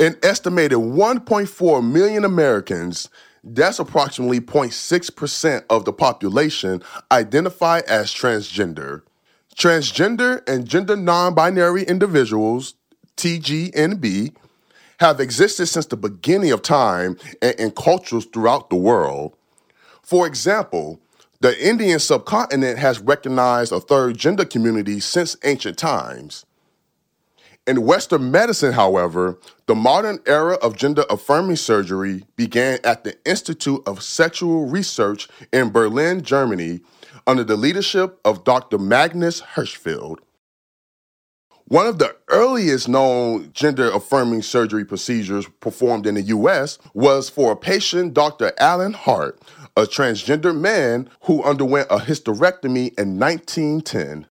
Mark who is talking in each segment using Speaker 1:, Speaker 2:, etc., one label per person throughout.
Speaker 1: An estimated 1.4 million Americans, that's approximately 0.6% of the population, identify as transgender. Transgender and gender non binary individuals, TGNB, have existed since the beginning of time and in cultures throughout the world. For example, the Indian subcontinent has recognized a third gender community since ancient times. In Western medicine, however, the modern era of gender affirming surgery began at the Institute of Sexual Research in Berlin, Germany, under the leadership of Dr. Magnus Hirschfeld. One of the earliest known gender affirming surgery procedures performed in the US was for a patient, Dr. Alan Hart, a transgender man who underwent a hysterectomy in 1910.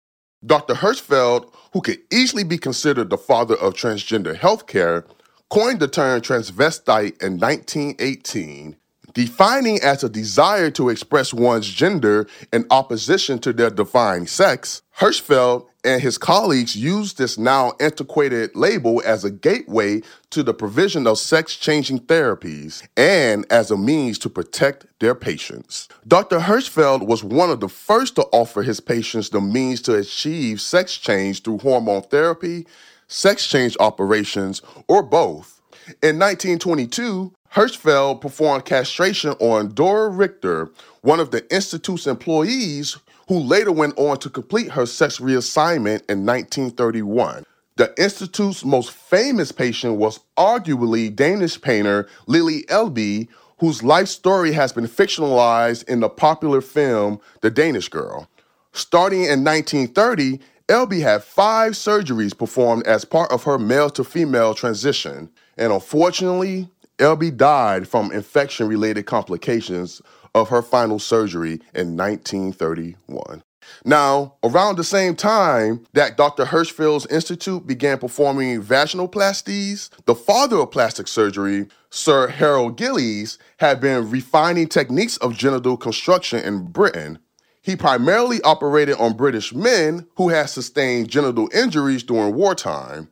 Speaker 1: Dr. Hirschfeld, who could easily be considered the father of transgender healthcare, coined the term transvestite in 1918 defining as a desire to express one's gender in opposition to their defined sex, Hirschfeld and his colleagues used this now antiquated label as a gateway to the provision of sex changing therapies and as a means to protect their patients. Dr. Hirschfeld was one of the first to offer his patients the means to achieve sex change through hormone therapy, sex change operations, or both. In 1922, Hirschfeld performed castration on Dora Richter, one of the Institute's employees who later went on to complete her sex reassignment in 1931. The Institute's most famous patient was arguably Danish painter Lili Elbe, whose life story has been fictionalized in the popular film The Danish Girl. Starting in 1930, Elbe had five surgeries performed as part of her male to female transition, and unfortunately, Elbe died from infection related complications of her final surgery in 1931. Now, around the same time that Dr. Hirschfeld's Institute began performing vaginoplasties, the father of plastic surgery, Sir Harold Gillies, had been refining techniques of genital construction in Britain. He primarily operated on British men who had sustained genital injuries during wartime.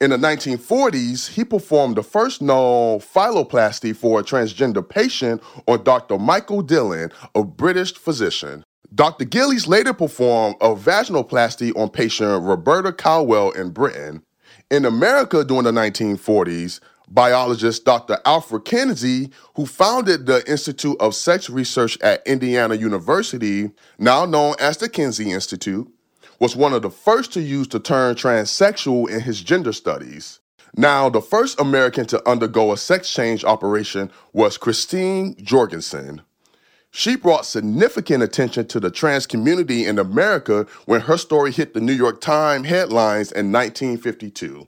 Speaker 1: In the 1940s, he performed the first known phalloplasty for a transgender patient on Dr. Michael Dillon, a British physician. Dr. Gillies later performed a vaginoplasty on patient Roberta Caldwell in Britain. In America during the 1940s, biologist Dr. Alfred Kinsey, who founded the Institute of Sex Research at Indiana University, now known as the Kinsey Institute, was one of the first to use the term transsexual in his gender studies. Now, the first American to undergo a sex change operation was Christine Jorgensen. She brought significant attention to the trans community in America when her story hit the New York Times headlines in 1952.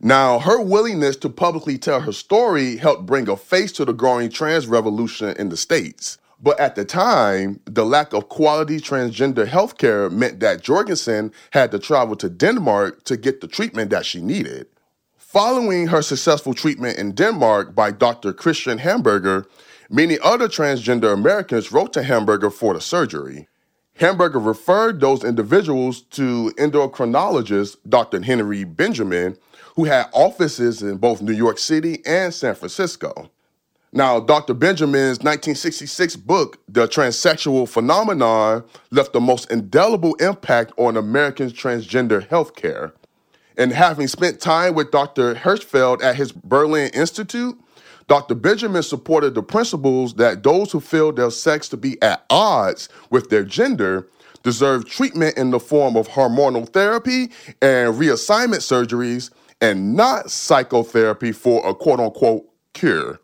Speaker 1: Now, her willingness to publicly tell her story helped bring a face to the growing trans revolution in the States. But at the time, the lack of quality transgender healthcare meant that Jorgensen had to travel to Denmark to get the treatment that she needed. Following her successful treatment in Denmark by Dr. Christian Hamburger, many other transgender Americans wrote to Hamburger for the surgery. Hamburger referred those individuals to endocrinologist Dr. Henry Benjamin, who had offices in both New York City and San Francisco. Now, Dr. Benjamin's 1966 book, The Transsexual Phenomenon, left the most indelible impact on American transgender healthcare. And having spent time with Dr. Hirschfeld at his Berlin Institute, Dr. Benjamin supported the principles that those who feel their sex to be at odds with their gender deserve treatment in the form of hormonal therapy and reassignment surgeries and not psychotherapy for a quote unquote cure.